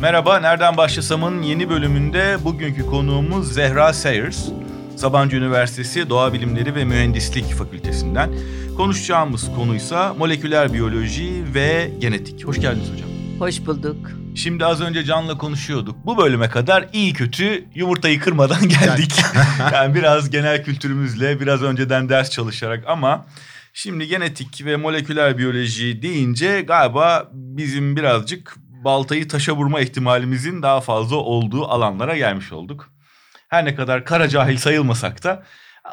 Merhaba, Nereden Başlasam'ın yeni bölümünde bugünkü konuğumuz Zehra Sayers. Sabancı Üniversitesi Doğa Bilimleri ve Mühendislik Fakültesinden. Konuşacağımız konuysa moleküler biyoloji ve genetik. Hoş geldiniz hocam. Hoş bulduk. Şimdi az önce Can'la konuşuyorduk. Bu bölüme kadar iyi kötü yumurtayı kırmadan geldik. yani biraz genel kültürümüzle, biraz önceden ders çalışarak ama... Şimdi genetik ve moleküler biyoloji deyince galiba bizim birazcık baltayı taşa vurma ihtimalimizin daha fazla olduğu alanlara gelmiş olduk. Her ne kadar kara cahil sayılmasak da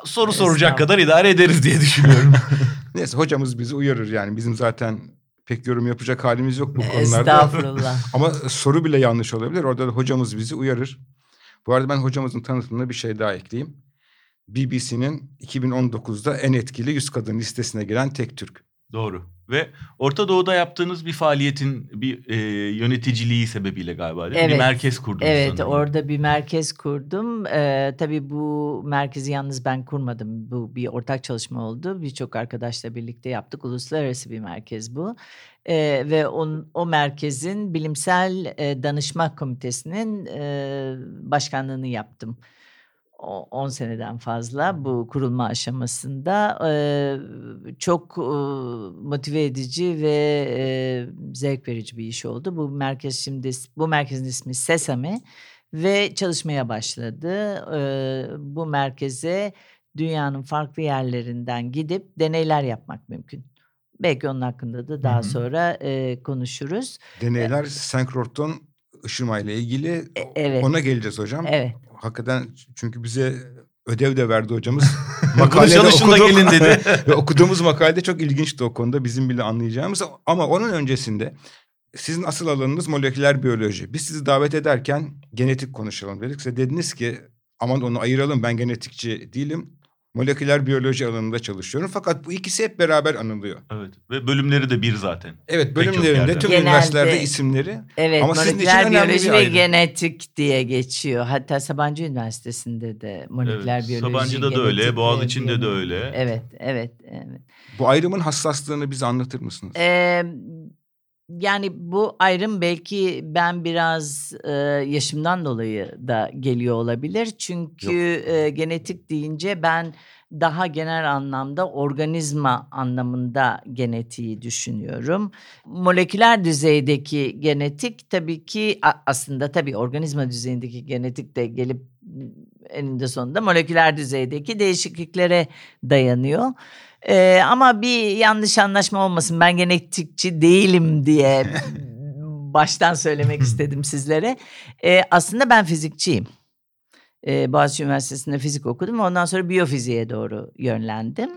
soru soracak kadar idare ederiz diye düşünüyorum. Neyse hocamız bizi uyarır yani bizim zaten pek yorum yapacak halimiz yok bu konularda. Estağfurullah. Ama soru bile yanlış olabilir. Orada da hocamız bizi uyarır. Bu arada ben hocamızın tanıtımına bir şey daha ekleyeyim. BBC'nin 2019'da en etkili 100 kadın listesine giren tek Türk. Doğru. Ve Orta Doğu'da yaptığınız bir faaliyetin bir e, yöneticiliği sebebiyle galiba değil mi? Evet. Bir merkez kurdunuz Evet sanırım. orada bir merkez kurdum. Ee, tabii bu merkezi yalnız ben kurmadım. Bu bir ortak çalışma oldu. Birçok arkadaşla birlikte yaptık. Uluslararası bir merkez bu. Ee, ve on, o merkezin bilimsel e, danışma komitesinin e, başkanlığını yaptım. O- 10 seneden fazla bu kurulma aşamasında çok motive edici ve zevk verici bir iş oldu. Bu merkez şimdi bu merkezin ismi Sesame ve çalışmaya başladı. Bu merkeze dünyanın farklı yerlerinden gidip deneyler yapmak mümkün. Belki onun hakkında da daha hı. sonra e, konuşuruz. Deneyler senkroton ışımayla ilgili E- evet. ona geleceğiz hocam. Evet. Hakikaten çünkü bize ödev de verdi hocamız. Makalede çalışın da gelin dedi. Ve okuduğumuz makalede çok ilginçti o konuda bizim bile anlayacağımız. Ama onun öncesinde sizin asıl alanınız moleküler biyoloji. Biz sizi davet ederken genetik konuşalım dedik. Size dediniz ki aman onu ayıralım ben genetikçi değilim. Moleküler biyoloji alanında çalışıyorum. Fakat bu ikisi hep beraber anılıyor. Evet ve bölümleri de bir zaten. Evet bölümlerinde tüm Genelde- üniversitelerde isimleri. Evet, Ama sizin için moleküler önemli biyoloji ve genetik diye geçiyor. Hatta Sabancı Üniversitesi'nde de moleküler Evet, biyoloji, Sabancı'da da öyle, genetik Boğaziçi'nde de öyle. Evet, evet, evet. Bu ayrımın hassaslığını bize anlatır mısınız? Ee, yani bu ayrım belki ben biraz e, yaşımdan dolayı da geliyor olabilir. Çünkü e, genetik deyince ben daha genel anlamda organizma anlamında genetiği düşünüyorum. Moleküler düzeydeki genetik tabii ki aslında tabii organizma düzeyindeki genetik de gelip eninde sonunda moleküler düzeydeki değişikliklere dayanıyor. Ee, ama bir yanlış anlaşma olmasın ben genetikçi değilim diye baştan söylemek istedim sizlere. Ee, aslında ben fizikçiyim. Ee, Boğaziçi Üniversitesi'nde fizik okudum ve ondan sonra biyofiziğe doğru yönlendim.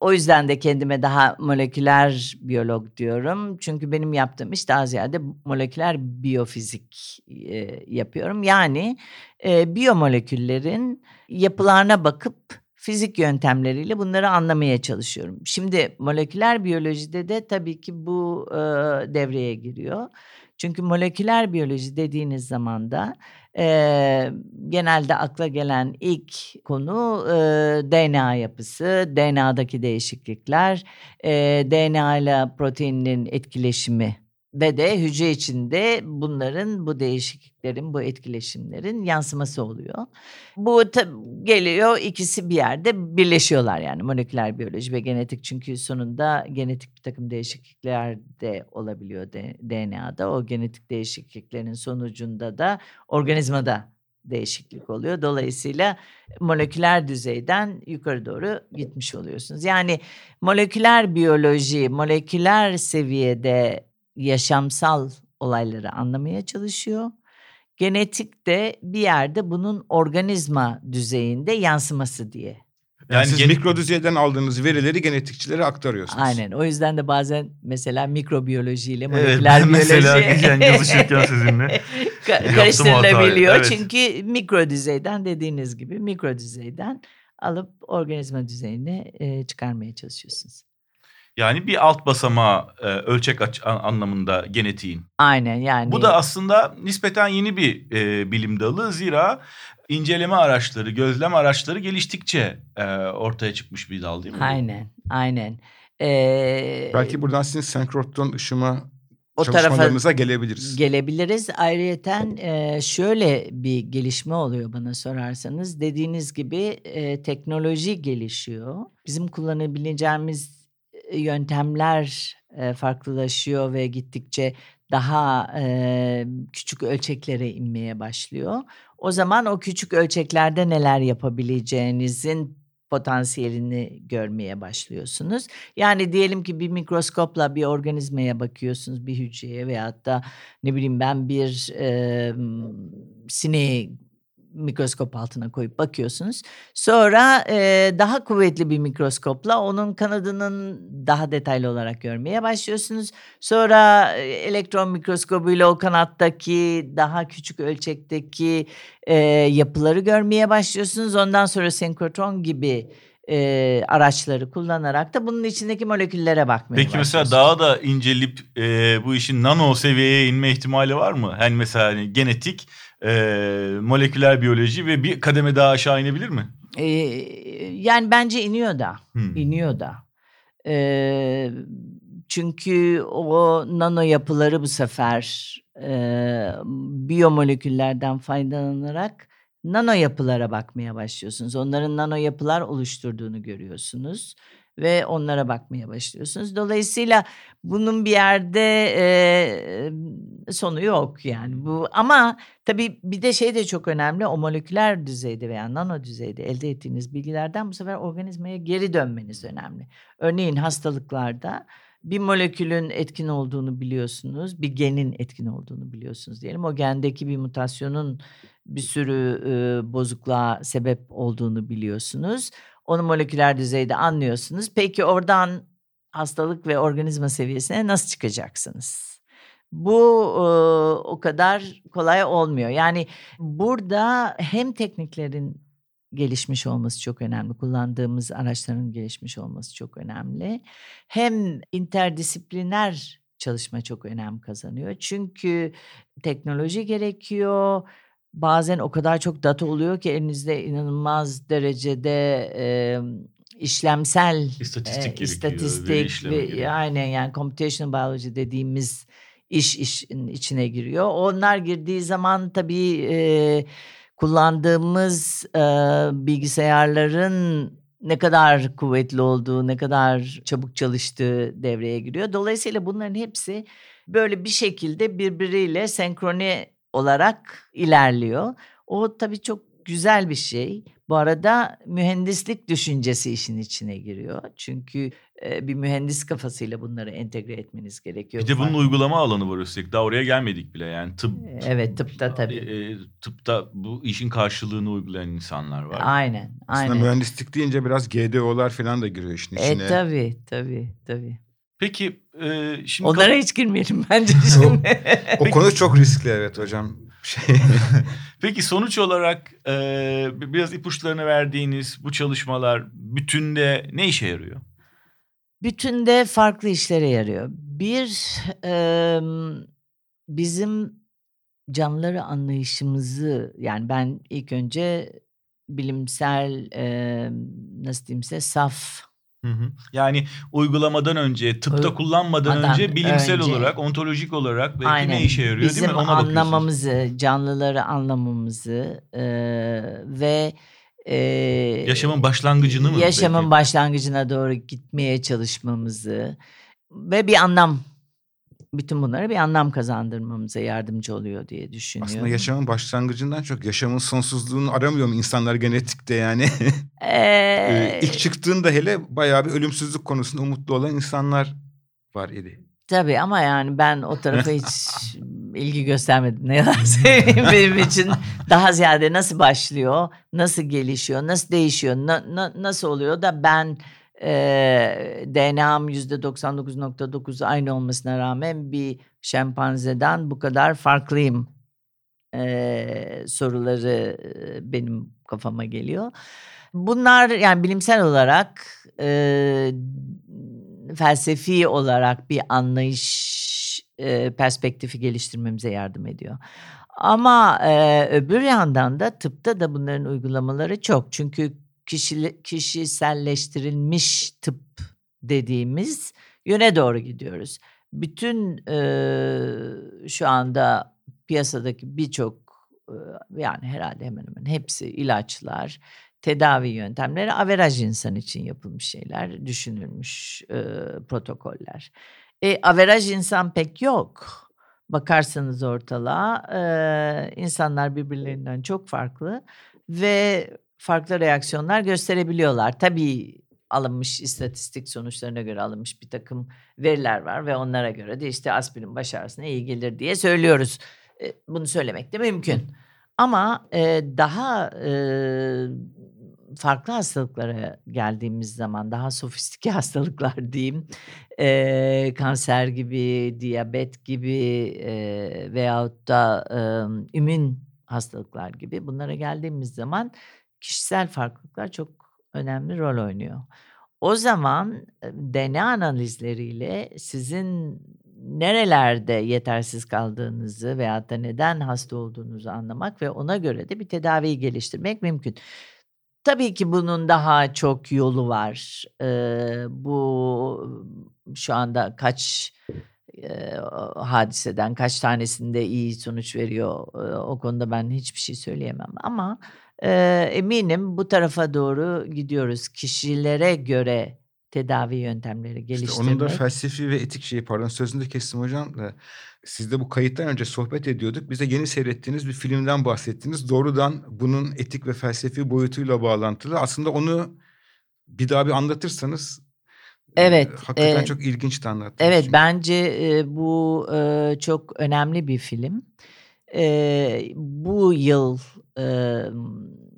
O yüzden de kendime daha moleküler biyolog diyorum. Çünkü benim yaptığım iş daha ziyade moleküler biyofizik e, yapıyorum. Yani e, biyomoleküllerin yapılarına bakıp fizik yöntemleriyle bunları anlamaya çalışıyorum. Şimdi moleküler biyolojide de tabii ki bu e, devreye giriyor. Çünkü moleküler biyoloji dediğiniz zaman da e, genelde akla gelen ilk konu e, DNA yapısı, DNA'daki değişiklikler, e, DNA ile proteinin etkileşimi ve de hücre içinde bunların bu değişikliklerin, bu etkileşimlerin yansıması oluyor. Bu geliyor ikisi bir yerde birleşiyorlar yani moleküler biyoloji ve genetik çünkü sonunda genetik bir takım değişiklikler de olabiliyor DNA'da. O genetik değişikliklerin sonucunda da organizmada değişiklik oluyor. Dolayısıyla moleküler düzeyden yukarı doğru gitmiş oluyorsunuz. Yani moleküler biyoloji, moleküler seviyede yaşamsal olayları anlamaya çalışıyor. Genetik de bir yerde bunun organizma düzeyinde yansıması diye. Yani, Yani siz gen- mikro düzeyden aldığınız verileri genetikçilere aktarıyorsunuz. Aynen. O yüzden de bazen mesela mikrobiyolojiyle Evet moleküler ben biyoloji mesela geçen yazışırken sizinle karıştırılabiliyor. evet. Çünkü mikro düzeyden dediğiniz gibi mikro düzeyden alıp organizma düzeyine e, çıkarmaya çalışıyorsunuz. Yani bir alt basamağı e, ölçek aç- an- anlamında genetiğin. Aynen yani. Bu da aslında nispeten yeni bir e, bilim dalı. Zira inceleme araçları, gözlem araçları geliştikçe e, ortaya çıkmış bir dal değil mi? Aynen, aynen. Ee, Belki buradan sizin senkroton ışıma o çalışmalarımıza gelebiliriz. Gelebiliriz. Ayrıyeten e, şöyle bir gelişme oluyor bana sorarsanız. Dediğiniz gibi e, teknoloji gelişiyor. Bizim kullanabileceğimiz yöntemler farklılaşıyor ve gittikçe daha küçük ölçeklere inmeye başlıyor. O zaman o küçük ölçeklerde neler yapabileceğinizin potansiyelini görmeye başlıyorsunuz. Yani diyelim ki bir mikroskopla bir organizmaya bakıyorsunuz, bir hücreye veyahut da ne bileyim ben bir e, sineği mikroskop altına koyup bakıyorsunuz. Sonra e, daha kuvvetli bir mikroskopla onun kanadının daha detaylı olarak görmeye başlıyorsunuz. Sonra e, elektron mikroskobuyla o kanattaki daha küçük ölçekteki e, yapıları görmeye başlıyorsunuz. Ondan sonra senkrotron gibi e, araçları kullanarak da bunun içindeki moleküllere bakmaya Peki mesela daha da incelip e, bu işin nano seviyeye inme ihtimali var mı? Hani mesela hani genetik e, moleküler biyoloji ve bir kademe daha aşağı inebilir mi? E, yani bence iniyor da. Hmm. iniyor da. E, çünkü o nano yapıları bu sefer e, biyomoleküllerden faydalanarak nano yapılara bakmaya başlıyorsunuz. Onların nano yapılar oluşturduğunu görüyorsunuz ve onlara bakmaya başlıyorsunuz. Dolayısıyla bunun bir yerde e, sonu yok yani bu ama tabii bir de şey de çok önemli o moleküler düzeyde veya nano düzeyde elde ettiğiniz bilgilerden bu sefer organizmaya geri dönmeniz önemli. Örneğin hastalıklarda bir molekülün etkin olduğunu biliyorsunuz, bir genin etkin olduğunu biliyorsunuz diyelim. O gendeki bir mutasyonun bir sürü e, bozukluğa sebep olduğunu biliyorsunuz. Onu moleküler düzeyde anlıyorsunuz. Peki oradan hastalık ve organizma seviyesine nasıl çıkacaksınız? Bu e, o kadar kolay olmuyor. Yani burada hem tekniklerin gelişmiş olması çok önemli. Kullandığımız araçların gelişmiş olması çok önemli. Hem interdisipliner çalışma çok önem kazanıyor. Çünkü teknoloji gerekiyor bazen o kadar çok data oluyor ki elinizde inanılmaz derecede e, işlemsel istatistik, e, istatistik ve aynen yani computational biology dediğimiz iş işin içine giriyor. Onlar girdiği zaman tabii e, kullandığımız e, bilgisayarların ne kadar kuvvetli olduğu, ne kadar çabuk çalıştığı devreye giriyor. Dolayısıyla bunların hepsi böyle bir şekilde birbiriyle senkroni olarak ilerliyor. O tabii çok güzel bir şey. Bu arada mühendislik düşüncesi işin içine giriyor. Çünkü e, bir mühendis kafasıyla bunları entegre etmeniz gerekiyor. Bir de bunun uygulama alanı var üstelik. Daha oraya gelmedik bile yani tıp. Evet tıpta tabii. E, tıpta bu işin karşılığını uygulayan insanlar var. Aynen. Aslında aynen. mühendislik deyince biraz GDO'lar falan da giriyor işin içine. E tabii tabii tabii. Peki e, şimdi... Onlara hiç girmeyelim bence şimdi. o, o konu çok riskli evet hocam. Şey. Peki sonuç olarak e, biraz ipuçlarını verdiğiniz bu çalışmalar bütünde ne işe yarıyor? Bütünde farklı işlere yarıyor. Bir, e, bizim canlıları anlayışımızı yani ben ilk önce bilimsel e, nasıl diyeyim size saf Hı hı. Yani uygulamadan önce, tıpta kullanmadan önce bilimsel önce, olarak, ontolojik olarak belki aynen, ne işe yarıyor değil mi? Ona anlamamızı, canlıları anlamamızı e, ve e, yaşamın başlangıcını mı? Yaşamın belki? başlangıcına doğru gitmeye çalışmamızı ve bir anlam bütün bunlara bir anlam kazandırmamıza yardımcı oluyor diye düşünüyorum. Aslında yaşamın başlangıcından çok yaşamın sonsuzluğunu aramıyor mu insanlar genetikte yani? Ee, İlk çıktığında hele bayağı bir ölümsüzlük konusunda umutlu olan insanlar var idi. Tabii ama yani ben o tarafa hiç ilgi göstermedim. Ne yalan söyleyeyim benim için. Daha ziyade nasıl başlıyor, nasıl gelişiyor, nasıl değişiyor, na, na, nasıl oluyor da ben e, DNA'm %99.9 aynı olmasına rağmen bir şempanzeden bu kadar farklıyım e, soruları benim kafama geliyor. Bunlar yani bilimsel olarak e, felsefi olarak bir anlayış e, perspektifi geliştirmemize yardım ediyor. Ama e, öbür yandan da tıpta da bunların uygulamaları çok. Çünkü kişi, kişiselleştirilmiş tıp dediğimiz yöne doğru gidiyoruz. bütün e, şu anda piyasadaki birçok e, yani herhalde hemen hemen hepsi ilaçlar, tedavi yöntemleri averaj insan için yapılmış şeyler, düşünülmüş e, protokoller. E, averaj insan pek yok. Bakarsanız ortalığa e, insanlar birbirlerinden çok farklı ve farklı reaksiyonlar gösterebiliyorlar. Tabii alınmış istatistik sonuçlarına göre alınmış bir takım veriler var ve onlara göre de işte aspirin baş ağrısına iyi gelir diye söylüyoruz. E, bunu söylemek de mümkün. Ama e, daha e, farklı hastalıklara geldiğimiz zaman daha sofistike hastalıklar diyeyim kanser gibi diyabet gibi e, veyahut da immün hastalıklar gibi bunlara geldiğimiz zaman kişisel farklılıklar çok önemli rol oynuyor. O zaman DNA analizleriyle sizin nerelerde yetersiz kaldığınızı veyahut da neden hasta olduğunuzu anlamak ve ona göre de bir tedaviyi geliştirmek mümkün. Tabii ki bunun daha çok yolu var. Ee, bu şu anda kaç e, hadiseden kaç tanesinde iyi sonuç veriyor e, o konuda ben hiçbir şey söyleyemem ama e, eminim bu tarafa doğru gidiyoruz kişilere göre tedavi yöntemleri geliştirmek. İşte onun da felsefi ve etik şeyi pardon sözünü kestim hocam da siz de bu kayıttan önce sohbet ediyorduk. Bize yeni seyrettiğiniz bir filmden bahsettiniz. Doğrudan bunun etik ve felsefi boyutuyla bağlantılı. Aslında onu bir daha bir anlatırsanız Evet. Hakikaten e, çok ilginç de anlattınız. Evet çünkü. bence e, bu e, çok önemli bir film. E, bu yıl e,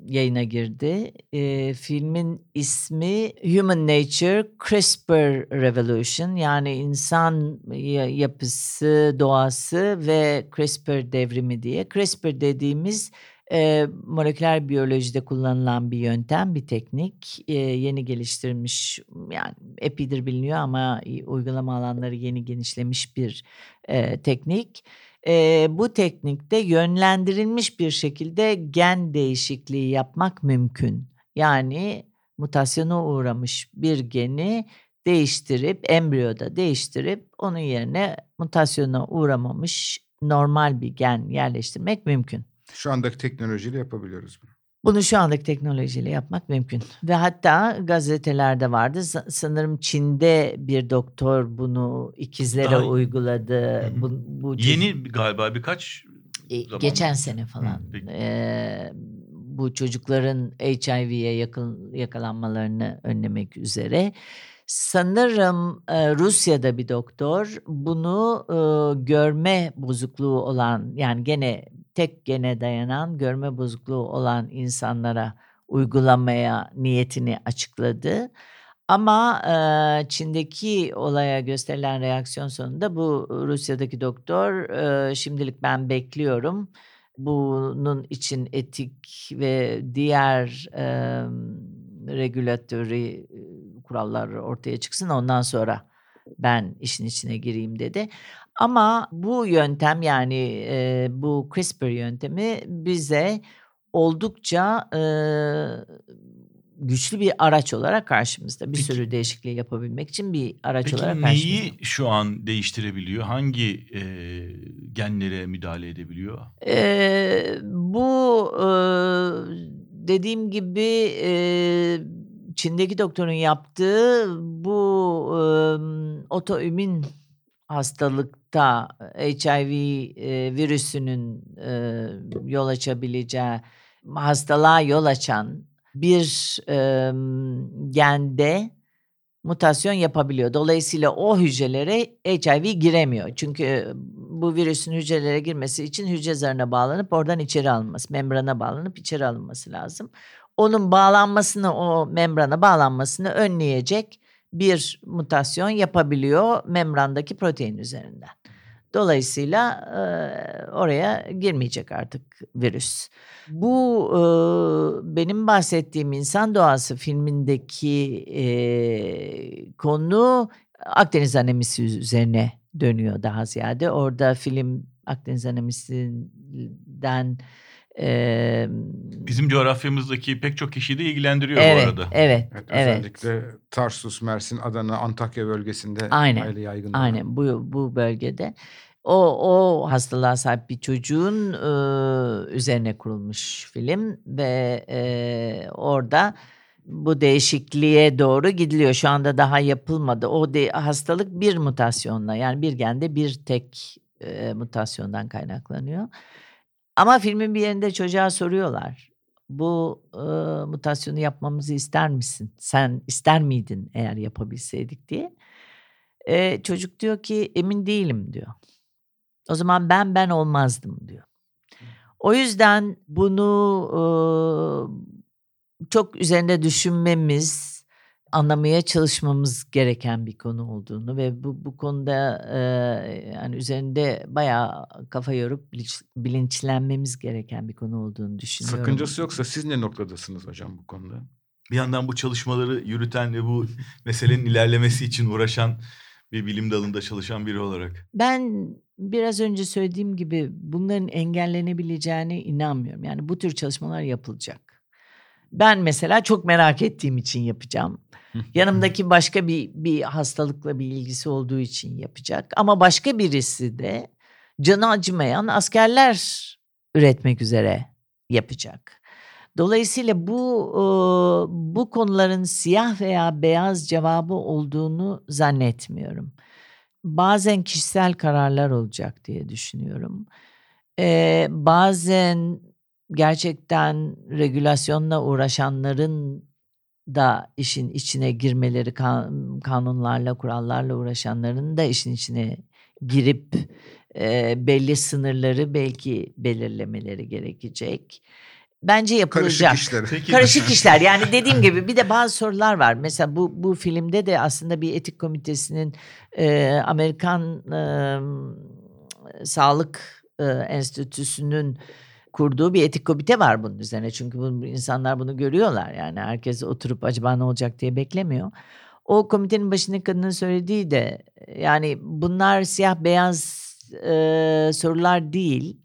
yayına girdi. E, filmin ismi Human Nature CRISPR Revolution yani insan yapısı, doğası ve CRISPR devrimi diye. CRISPR dediğimiz e, moleküler biyolojide kullanılan bir yöntem, bir teknik. E, yeni geliştirilmiş, yani epidir biliniyor ama uygulama alanları yeni genişlemiş bir e, teknik. E, bu teknikte yönlendirilmiş bir şekilde gen değişikliği yapmak mümkün. Yani mutasyona uğramış bir geni değiştirip, embriyoda değiştirip onun yerine mutasyona uğramamış normal bir gen yerleştirmek mümkün. Şu andaki teknolojiyle yapabiliyoruz bunu. Bunu şu andaki teknolojiyle yapmak mümkün. Ve hatta gazetelerde vardı. Sanırım Çin'de bir doktor bunu ikizlere Daha... uyguladı. Bu, bu Yeni galiba birkaç e, zaman. Geçen sene falan. ee, bu çocukların HIV'ye yakın yakalanmalarını önlemek üzere. Sanırım e, Rusya'da bir doktor bunu e, görme bozukluğu olan yani gene tek gene dayanan görme bozukluğu olan insanlara uygulamaya niyetini açıkladı. Ama e, Çin'deki olaya gösterilen reaksiyon sonunda bu Rusya'daki doktor e, şimdilik ben bekliyorum. Bunun için etik ve diğer e, regülatörü kurallar ortaya çıksın ondan sonra ben işin içine gireyim dedi. Ama bu yöntem yani e, bu CRISPR yöntemi bize oldukça e, güçlü bir araç olarak karşımızda. Bir Peki, sürü değişikliği yapabilmek için bir araç Peki olarak karşımızda. neyi şu an değiştirebiliyor? Hangi e, genlere müdahale edebiliyor? E, bu e, dediğim gibi e, Çin'deki doktorun yaptığı bu e, otoimmün hastalıkta HIV virüsünün yol açabileceği hastalığa yol açan bir gende mutasyon yapabiliyor. Dolayısıyla o hücrelere HIV giremiyor. Çünkü bu virüsün hücrelere girmesi için hücre zarına bağlanıp oradan içeri alınması, membrana bağlanıp içeri alınması lazım. Onun bağlanmasını, o membrana bağlanmasını önleyecek bir mutasyon yapabiliyor membrandaki protein üzerinden. Dolayısıyla e, oraya girmeyecek artık virüs. Bu e, benim bahsettiğim insan doğası filmindeki e, konu Akdeniz anemisi üzerine dönüyor daha ziyade. Orada film Akdeniz anemisinden Ee, Bizim coğrafyamızdaki pek çok kişiyi de ilgilendiriyor evet, bu arada. Evet, Evet, evet. özellikle Tarsus, Mersin, Adana, Antakya bölgesinde Aynen, hayli yaygın. Aynen bu bu bölgede. O o hastalığa sahip bir çocuğun e, üzerine kurulmuş film ve e, orada bu değişikliğe doğru gidiliyor. Şu anda daha yapılmadı. O de, hastalık bir mutasyonla yani bir gende bir tek e, mutasyondan kaynaklanıyor. Ama filmin bir yerinde çocuğa soruyorlar. Bu e, mutasyonu yapmamızı ister misin? Sen ister miydin eğer yapabilseydik diye. E, çocuk diyor ki emin değilim diyor. O zaman ben ben olmazdım diyor. O yüzden bunu e, çok üzerinde düşünmemiz, anlamaya çalışmamız gereken bir konu olduğunu ve bu bu konuda e, yani üzerinde bayağı kafa yorup bilinç- bilinçlenmemiz gereken bir konu olduğunu düşünüyorum. Sakıncası yoksa siz ne noktadasınız hocam bu konuda? Bir yandan bu çalışmaları yürüten ve bu meselenin ilerlemesi için uğraşan bir bilim dalında çalışan biri olarak. Ben biraz önce söylediğim gibi bunların engellenebileceğine inanmıyorum. Yani bu tür çalışmalar yapılacak. Ben mesela çok merak ettiğim için yapacağım. Yanımdaki başka bir bir hastalıkla bir ilgisi olduğu için yapacak. Ama başka birisi de canı acımayan askerler üretmek üzere yapacak. Dolayısıyla bu e, bu konuların siyah veya beyaz cevabı olduğunu zannetmiyorum. Bazen kişisel kararlar olacak diye düşünüyorum. Ee, bazen gerçekten regülasyonla uğraşanların da işin içine girmeleri, kan- kanunlarla, kurallarla uğraşanların da işin içine girip e, belli sınırları belki belirlemeleri gerekecek. Bence yapılacak. Karışık işler. Peki Karışık işler. Yani dediğim gibi bir de bazı sorular var. Mesela bu bu filmde de aslında bir etik komitesinin e, Amerikan e, Sağlık e, Enstitüsü'nün kurduğu bir etik komite var bunun üzerine. Çünkü bu, insanlar bunu görüyorlar. Yani herkes oturup acaba ne olacak diye beklemiyor. O komitenin başındaki kadının söylediği de yani bunlar siyah beyaz e, sorular değil.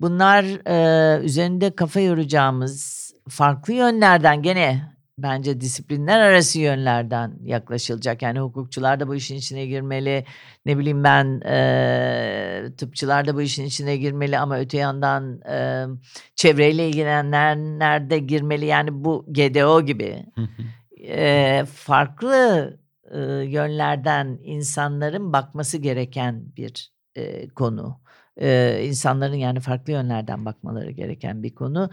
Bunlar e, üzerinde kafa yoracağımız farklı yönlerden gene bence disiplinler arası yönlerden yaklaşılacak. Yani hukukçular da bu işin içine girmeli. Ne bileyim ben e, tıpçılar da bu işin içine girmeli ama öte yandan e, çevreyle ilgilenenler de girmeli. Yani bu GDO gibi e, farklı e, yönlerden insanların bakması gereken bir e, konu. E, insanların yani farklı yönlerden bakmaları gereken bir konu.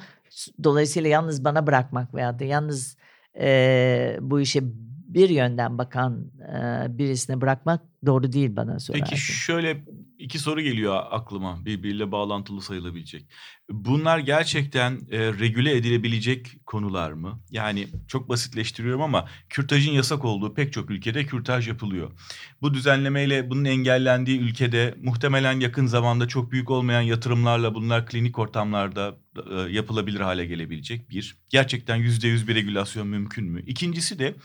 Dolayısıyla yalnız bana bırakmak veya da yalnız e, bu işe bir yönden bakan e, birisine bırakmak doğru değil bana sorarsan. Peki şöyle iki soru geliyor aklıma birbiriyle bağlantılı sayılabilecek. Bunlar gerçekten e, regüle edilebilecek konular mı? Yani çok basitleştiriyorum ama kürtajın yasak olduğu pek çok ülkede kürtaj yapılıyor. Bu düzenlemeyle bunun engellendiği ülkede muhtemelen yakın zamanda çok büyük olmayan yatırımlarla bunlar klinik ortamlarda e, yapılabilir hale gelebilecek bir. Gerçekten yüzde yüz bir regülasyon mümkün mü? İkincisi de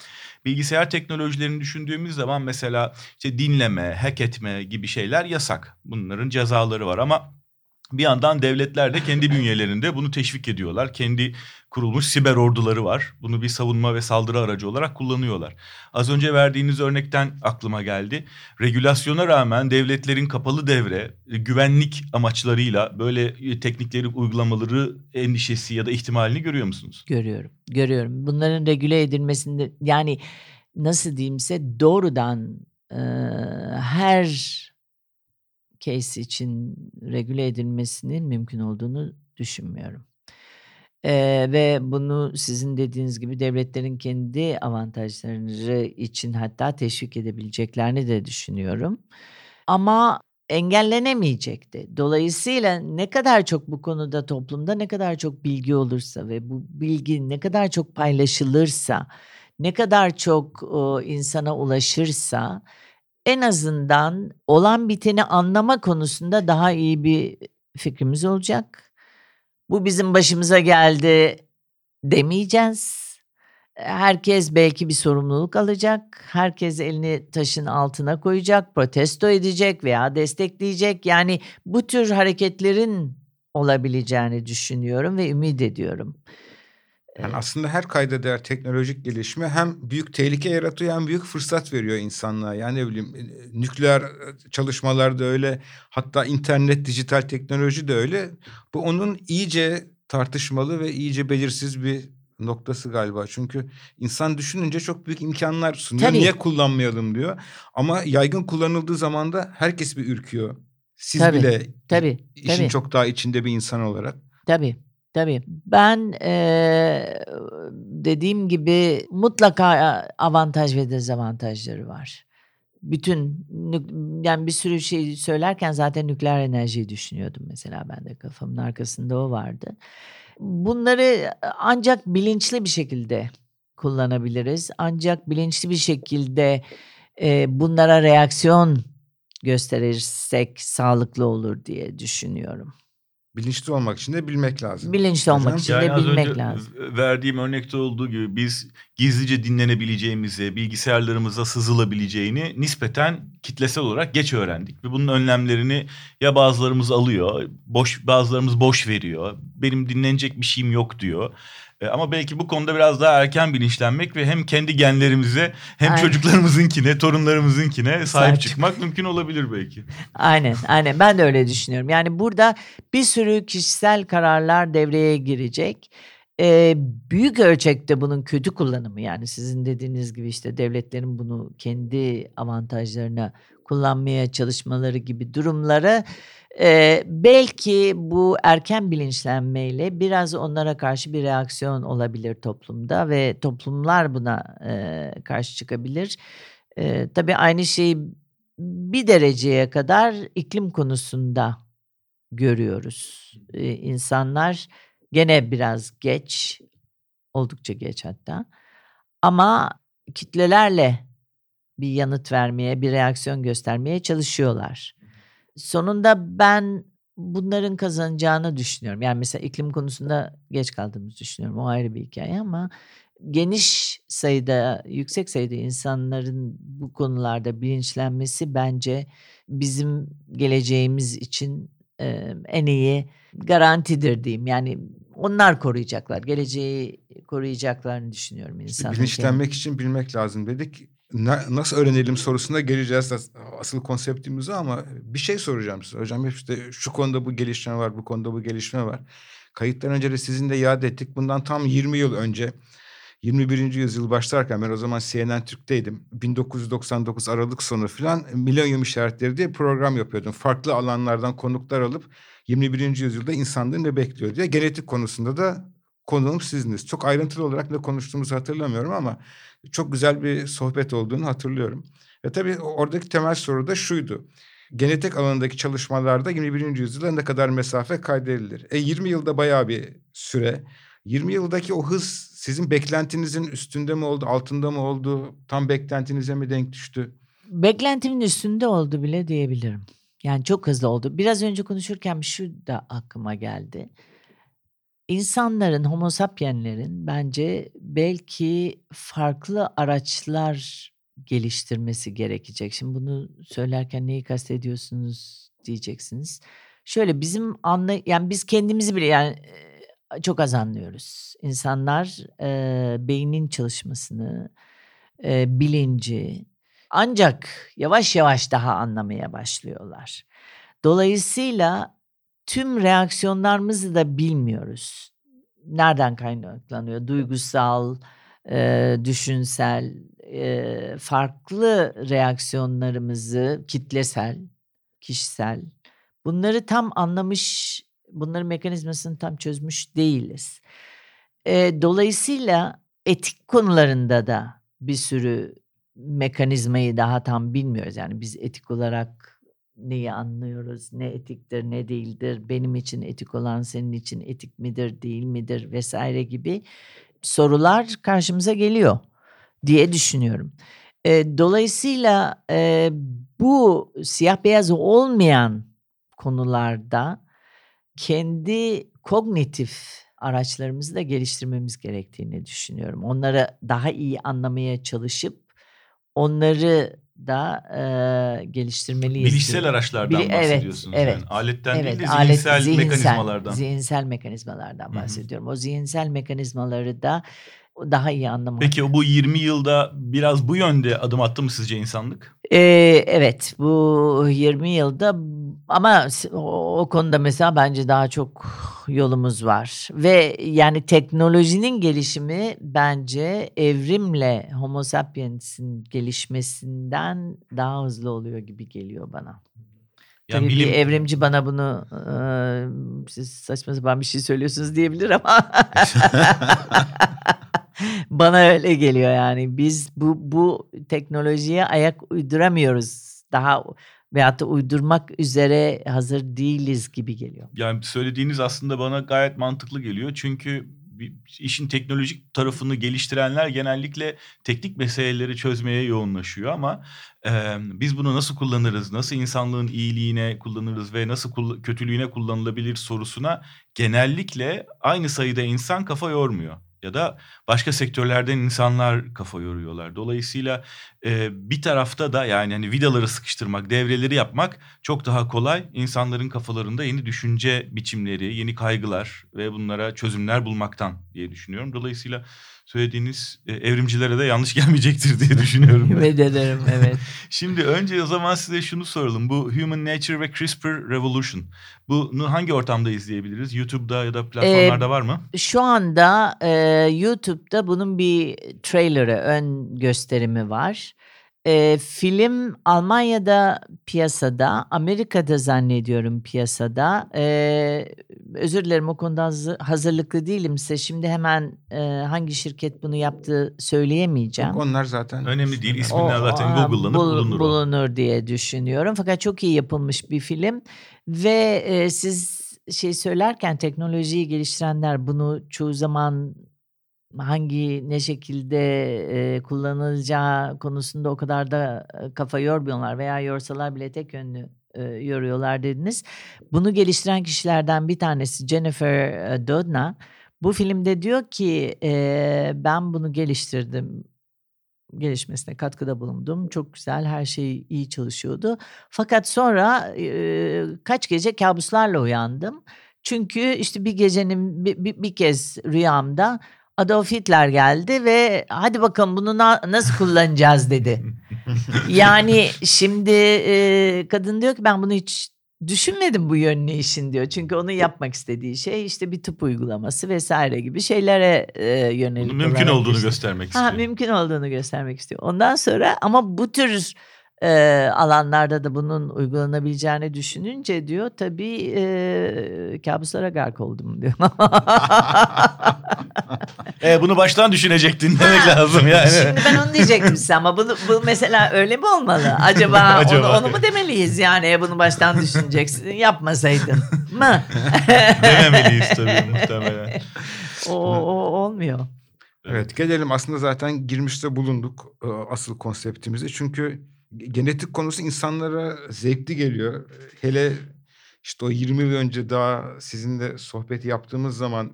bilgisayar teknolojilerini düşündüğümüz zaman mesela işte dinleme, hack etme gibi şeyler yasak. Bunların cezaları var ama bir yandan devletler de kendi bünyelerinde bunu teşvik ediyorlar. Kendi kurulmuş siber orduları var. Bunu bir savunma ve saldırı aracı olarak kullanıyorlar. Az önce verdiğiniz örnekten aklıma geldi. Regülasyona rağmen devletlerin kapalı devre, e, güvenlik amaçlarıyla böyle e, teknikleri uygulamaları endişesi ya da ihtimalini görüyor musunuz? Görüyorum, görüyorum. Bunların regüle edilmesinde yani nasıl diyeyimse doğrudan e, her case için regüle edilmesinin mümkün olduğunu düşünmüyorum. E, ve bunu sizin dediğiniz gibi devletlerin kendi avantajları için hatta teşvik edebileceklerini de düşünüyorum. Ama engellenemeyecekti. Dolayısıyla ne kadar çok bu konuda toplumda ne kadar çok bilgi olursa ve bu bilgi ne kadar çok paylaşılırsa, ne kadar çok o, insana ulaşırsa en azından olan biteni anlama konusunda daha iyi bir fikrimiz olacak. Bu bizim başımıza geldi demeyeceğiz. Herkes belki bir sorumluluk alacak. Herkes elini taşın altına koyacak, protesto edecek veya destekleyecek. Yani bu tür hareketlerin olabileceğini düşünüyorum ve ümit ediyorum. Yani aslında her kayda değer teknolojik gelişme hem büyük tehlike yaratıyor hem büyük fırsat veriyor insanlığa. Yani ne bileyim e, nükleer e, çalışmalar da öyle hatta internet, dijital teknoloji de öyle. Bu onun iyice tartışmalı ve iyice belirsiz bir noktası galiba. Çünkü insan düşününce çok büyük imkanlar sunuyor. Tabii. Niye kullanmayalım diyor. Ama yaygın kullanıldığı zaman da herkes bir ürküyor. Siz Tabii, bile Tabii, işin tabii. çok daha içinde bir insan olarak. Tabii. Tabii. Ben eee, dediğim gibi mutlaka avantaj ve dezavantajları var. Bütün yani bir sürü şey söylerken zaten nükleer enerjiyi düşünüyordum mesela ben de kafamın arkasında o vardı. Bunları ancak bilinçli bir şekilde kullanabiliriz. Ancak bilinçli bir şekilde eee, bunlara reaksiyon gösterirsek sağlıklı olur diye düşünüyorum. Bilinçli olmak için de bilmek lazım. Bilinçli olmak Hocam? için Yani de bilmek önce lazım. verdiğim örnekte olduğu gibi biz gizlice dinlenebileceğimizi, bilgisayarlarımıza sızılabileceğini nispeten kitlesel olarak geç öğrendik. Ve bunun önlemlerini ya bazılarımız alıyor, boş bazılarımız boş veriyor. Benim dinlenecek bir şeyim yok diyor. E, Ama belki bu konuda biraz daha erken bilinçlenmek ve hem kendi genlerimize hem Aynen. çocuklarımızınkine, torunlarımızınkine sahip Sahip çıkmak mümkün olabilir belki. Aynen, aynen. Ben de öyle düşünüyorum. Yani burada bir sürü kişisel kararlar devreye girecek. Ee, büyük ölçekte bunun kötü kullanımı yani sizin dediğiniz gibi işte devletlerin bunu kendi avantajlarına kullanmaya çalışmaları gibi durumları e, belki bu erken bilinçlenmeyle biraz onlara karşı bir reaksiyon olabilir toplumda ve toplumlar buna e, karşı çıkabilir. E, tabii aynı şeyi bir dereceye kadar iklim konusunda görüyoruz. Ee, insanlar gene biraz geç, oldukça geç hatta. Ama kitlelerle bir yanıt vermeye, bir reaksiyon göstermeye çalışıyorlar. Sonunda ben bunların kazanacağını düşünüyorum. Yani mesela iklim konusunda geç kaldığımızı düşünüyorum. O ayrı bir hikaye ama geniş sayıda, yüksek sayıda insanların bu konularda bilinçlenmesi bence bizim geleceğimiz için e, en iyi garantidir diyeyim. Yani onlar koruyacaklar. Geleceği koruyacaklarını düşünüyorum İşte insanların. bilinçlenmek için bilmek lazım dedik. Na- nasıl öğrenelim sorusuna geleceğiz As- asıl konseptimize ama bir şey soracağım size. Hocam hep işte şu konuda bu gelişme var, bu konuda bu gelişme var. Kayıttan önce de sizin de iade ettik. Bundan tam 20 yıl önce 21. yüzyıl başlarken ben o zaman CNN Türk'teydim. 1999 Aralık sonu falan Milenyum işaretleri diye program yapıyordum. Farklı alanlardan konuklar alıp 21. yüzyılda insanlığı ne bekliyor diye. Genetik konusunda da konuğum sizdiniz. Çok ayrıntılı olarak ne konuştuğumuzu hatırlamıyorum ama çok güzel bir sohbet olduğunu hatırlıyorum. Ve tabii oradaki temel soru da şuydu. Genetik alanındaki çalışmalarda 21. yüzyılda ne kadar mesafe kaydedilir? E 20 yılda bayağı bir süre. 20 yıldaki o hız sizin beklentinizin üstünde mi oldu, altında mı oldu? Tam beklentinize mi denk düştü? Beklentimin üstünde oldu bile diyebilirim. Yani çok hızlı oldu. Biraz önce konuşurken şu da aklıma geldi. İnsanların, homo sapienslerin bence belki farklı araçlar geliştirmesi gerekecek. Şimdi bunu söylerken neyi kastediyorsunuz diyeceksiniz. Şöyle bizim anla yani biz kendimizi bile yani çok az anlıyoruz. İnsanlar e, beynin çalışmasını, e, bilinci ancak yavaş yavaş daha anlamaya başlıyorlar. Dolayısıyla tüm reaksiyonlarımızı da bilmiyoruz. Nereden kaynaklanıyor? Duygusal, e, düşünsel, e, farklı reaksiyonlarımızı kitlesel, kişisel bunları tam anlamış, bunların mekanizmasını tam çözmüş değiliz. E, dolayısıyla etik konularında da bir sürü mekanizmayı daha tam bilmiyoruz. Yani biz etik olarak neyi anlıyoruz, ne etiktir, ne değildir, benim için etik olan senin için etik midir, değil midir vesaire gibi sorular karşımıza geliyor diye düşünüyorum. E, dolayısıyla e, bu siyah beyaz olmayan konularda kendi kognitif araçlarımızı da geliştirmemiz gerektiğini düşünüyorum. Onları daha iyi anlamaya çalışıp onları da e, geliştirmeliyiz. Bilişsel araçlardan Bili- evet, bahsediyorsunuz evet. yani. Aletten Evet, değil de alet- zihinsel, mekanizmalardan. Zihinsel mekanizmalardan bahsediyorum. O zihinsel mekanizmaları da daha iyi anlamak. Peki bu 20 yılda biraz bu yönde adım attı mı sizce insanlık? Ee, evet bu 20 yılda ama o, o konuda mesela bence daha çok yolumuz var. Ve yani teknolojinin gelişimi bence evrimle Homo sapiens'in gelişmesinden daha hızlı oluyor gibi geliyor bana. Yani Tabii bilim bir evrimci bana bunu e, siz saçma sapan bir şey söylüyorsunuz diyebilir ama bana öyle geliyor yani biz bu bu teknolojiye ayak uyduramıyoruz daha veyahut da uydurmak üzere hazır değiliz gibi geliyor. yani söylediğiniz aslında bana gayet mantıklı geliyor. Çünkü işin teknolojik tarafını geliştirenler genellikle teknik meseleleri çözmeye yoğunlaşıyor ama e, biz bunu nasıl kullanırız, nasıl insanlığın iyiliğine kullanırız ve nasıl kull- kötülüğüne kullanılabilir sorusuna genellikle aynı sayıda insan kafa yormuyor. Ya da başka sektörlerden insanlar kafa yoruyorlar. Dolayısıyla e, bir tarafta da yani hani vidaları sıkıştırmak, devreleri yapmak çok daha kolay. İnsanların kafalarında yeni düşünce biçimleri, yeni kaygılar ve bunlara çözümler bulmaktan diye düşünüyorum. Dolayısıyla söylediğiniz e, evrimcilere de yanlış gelmeyecektir diye düşünüyorum. Ümit ederim evet. Şimdi önce o zaman size şunu soralım. Bu Human Nature ve CRISPR Revolution. Bunu hangi ortamda izleyebiliriz? YouTube'da ya da platformlarda var mı? Şu anda e, YouTube'da bunun bir trailerı, ön gösterimi var. E, film Almanya'da piyasada, Amerika'da zannediyorum piyasada. E, özür dilerim o konuda hazır- hazırlıklı değilim size. Şimdi hemen e, hangi şirket bunu yaptı söyleyemeyeceğim. Onlar zaten Önemli değil. O- İsminden zaten aa, Google'lanıp bul- bulunur o. bulunur diye düşünüyorum. Fakat çok iyi yapılmış bir film ve e, siz şey söylerken teknolojiyi geliştirenler bunu çoğu zaman hangi ne şekilde e, kullanılacağı konusunda o kadar da kafa yormuyorlar veya yorsalar bile tek yönlü e, yoruyorlar dediniz. Bunu geliştiren kişilerden bir tanesi Jennifer Doudna bu filmde diyor ki e, ben bunu geliştirdim gelişmesine katkıda bulundum. Çok güzel her şey iyi çalışıyordu. Fakat sonra e, kaç gece kabuslarla uyandım. Çünkü işte bir gecenin bir, bir, bir kez rüyamda Adolf Hitler geldi ve hadi bakalım bunu na- nasıl kullanacağız dedi. Yani şimdi e, kadın diyor ki ben bunu hiç düşünmedim bu yönlü işin diyor. Çünkü onun yapmak istediği şey işte bir tıp uygulaması vesaire gibi şeylere e, yönelik Bunun mümkün olduğunu işte. göstermek Ha, istiyor. mümkün olduğunu göstermek istiyor. Ondan sonra ama bu tür e, alanlarda da bunun uygulanabileceğini düşününce diyor tabii e, kabuslara gark oldum diyor. E, bunu baştan düşünecektin demek lazım yani. Şimdi ben onu diyecektim size ama bunu, bu mesela öyle mi olmalı? Acaba, Acaba. Onu, onu mu demeliyiz yani "E, bunu baştan düşüneceksin yapmasaydın mı? Dememeliyiz tabii muhtemelen. o, o olmuyor. Evet gelelim aslında zaten girmişte bulunduk asıl konseptimize. Çünkü genetik konusu insanlara zevkli geliyor. Hele işte o 20 yıl önce daha sizinle sohbet yaptığımız zaman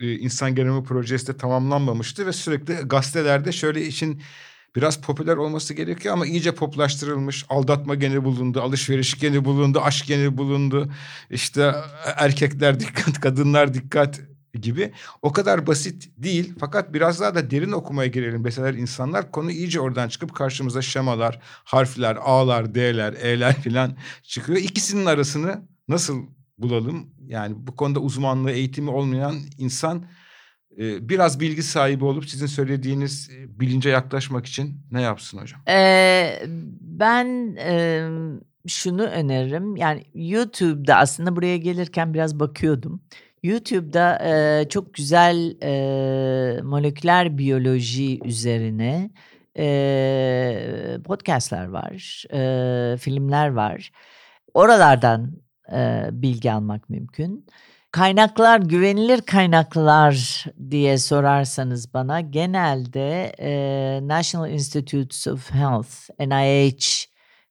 e, insan genemi projesi de tamamlanmamıştı ve sürekli gazetelerde şöyle işin biraz popüler olması gerekiyor ama iyice popülaştırılmış. Aldatma geni bulundu, alışveriş geni bulundu, aşk geni bulundu. İşte erkekler dikkat, kadınlar dikkat gibi. O kadar basit değil fakat biraz daha da derin okumaya girelim. Mesela insanlar konu iyice oradan çıkıp karşımıza şemalar, harfler, A'lar, D'ler, E'ler falan çıkıyor. İkisinin arasını nasıl bulalım? Yani bu konuda uzmanlığı, eğitimi olmayan insan e, biraz bilgi sahibi olup sizin söylediğiniz e, bilince yaklaşmak için ne yapsın hocam? Ee, ben e, şunu öneririm. Yani YouTube'da aslında buraya gelirken biraz bakıyordum. YouTube'da e, çok güzel e, moleküler biyoloji üzerine e, podcastler var, e, filmler var. Oralardan e, bilgi almak mümkün. Kaynaklar, güvenilir kaynaklar diye sorarsanız bana genelde e, National Institutes of Health, NIH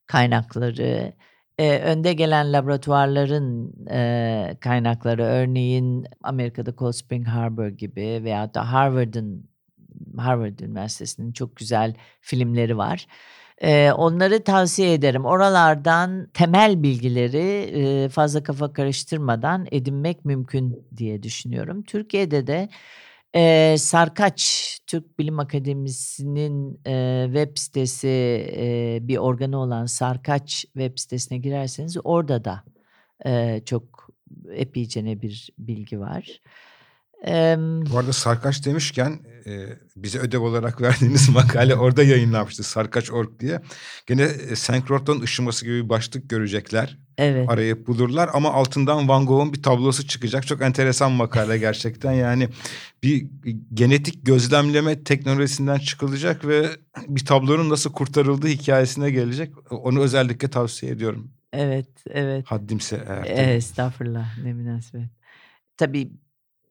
kaynakları, e, önde gelen laboratuvarların e, kaynakları, örneğin Amerika'da Cold Spring Harbor gibi veya da Harvard'ın Harvard Üniversitesi'nin çok güzel filmleri var. E, onları tavsiye ederim. Oralardan temel bilgileri e, fazla kafa karıştırmadan edinmek mümkün diye düşünüyorum. Türkiye'de de e, Sarkaç Türk Bilim Akademisi'nin e, web sitesi e, bir organı olan Sarkaç web sitesine girerseniz orada da e, çok epeycene bir bilgi var. E, Bu arada Sarkaç demişken e, bize ödev olarak verdiğiniz makale orada yayınlanmıştı Sarkaç.org diye. Gene e, senkrotron ışıması gibi bir başlık görecekler. Evet. Arayıp bulurlar ama altından Van Gogh'un bir tablosu çıkacak. Çok enteresan makale gerçekten. Yani bir genetik gözlemleme teknolojisinden çıkılacak ve bir tablonun nasıl kurtarıldığı hikayesine gelecek. Onu özellikle tavsiye ediyorum. Evet, evet. Haddimse eğer. Tabii. Estağfurullah, ne münasebet. Tabii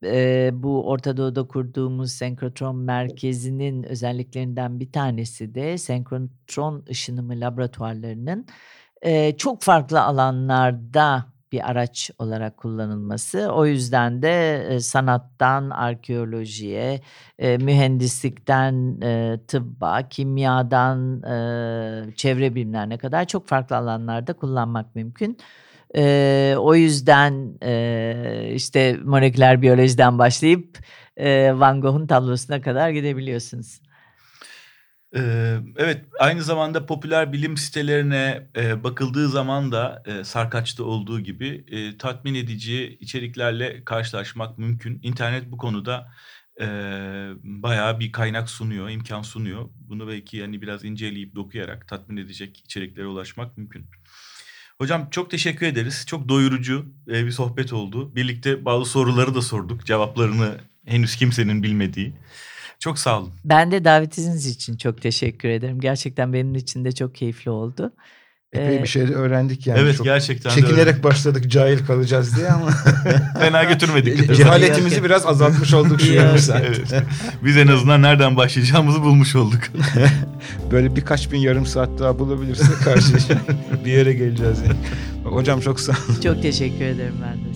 e, bu Orta Doğu'da kurduğumuz senkrotron merkezinin özelliklerinden bir tanesi de senkrotron ışınımı laboratuvarlarının e, çok farklı alanlarda bir araç olarak kullanılması. O yüzden de e, sanattan arkeolojiye, e, mühendislikten e, tıbba, kimyadan e, çevre bilimlerine kadar çok farklı alanlarda kullanmak mümkün. E, o yüzden e, işte moleküler biyolojiden başlayıp e, Van Gogh'un tablosuna kadar gidebiliyorsunuz. Ee, evet aynı zamanda popüler bilim sitelerine e, bakıldığı zaman da e, Sarkaç'ta olduğu gibi e, tatmin edici içeriklerle karşılaşmak mümkün. İnternet bu konuda bayağı bir kaynak sunuyor, imkan sunuyor. Bunu belki yani biraz inceleyip dokuyarak tatmin edecek içeriklere ulaşmak mümkün. Hocam çok teşekkür ederiz. Çok doyurucu bir sohbet oldu. Birlikte bazı soruları da sorduk. Cevaplarını henüz kimsenin bilmediği. Çok sağ olun. Ben de davetiniz için çok teşekkür ederim. Gerçekten benim için de çok keyifli oldu. Epey ee, bir şey öğrendik yani. Evet çok gerçekten Çekinerek başladık cahil kalacağız diye ama. Fena götürmedik. Cehaletimizi biraz azaltmış olduk şu evet. Biz en azından nereden başlayacağımızı bulmuş olduk. Böyle birkaç bin yarım saat daha bulabilirsek karşı bir yere geleceğiz yani. Hocam çok sağ olun. Çok teşekkür ederim ben de.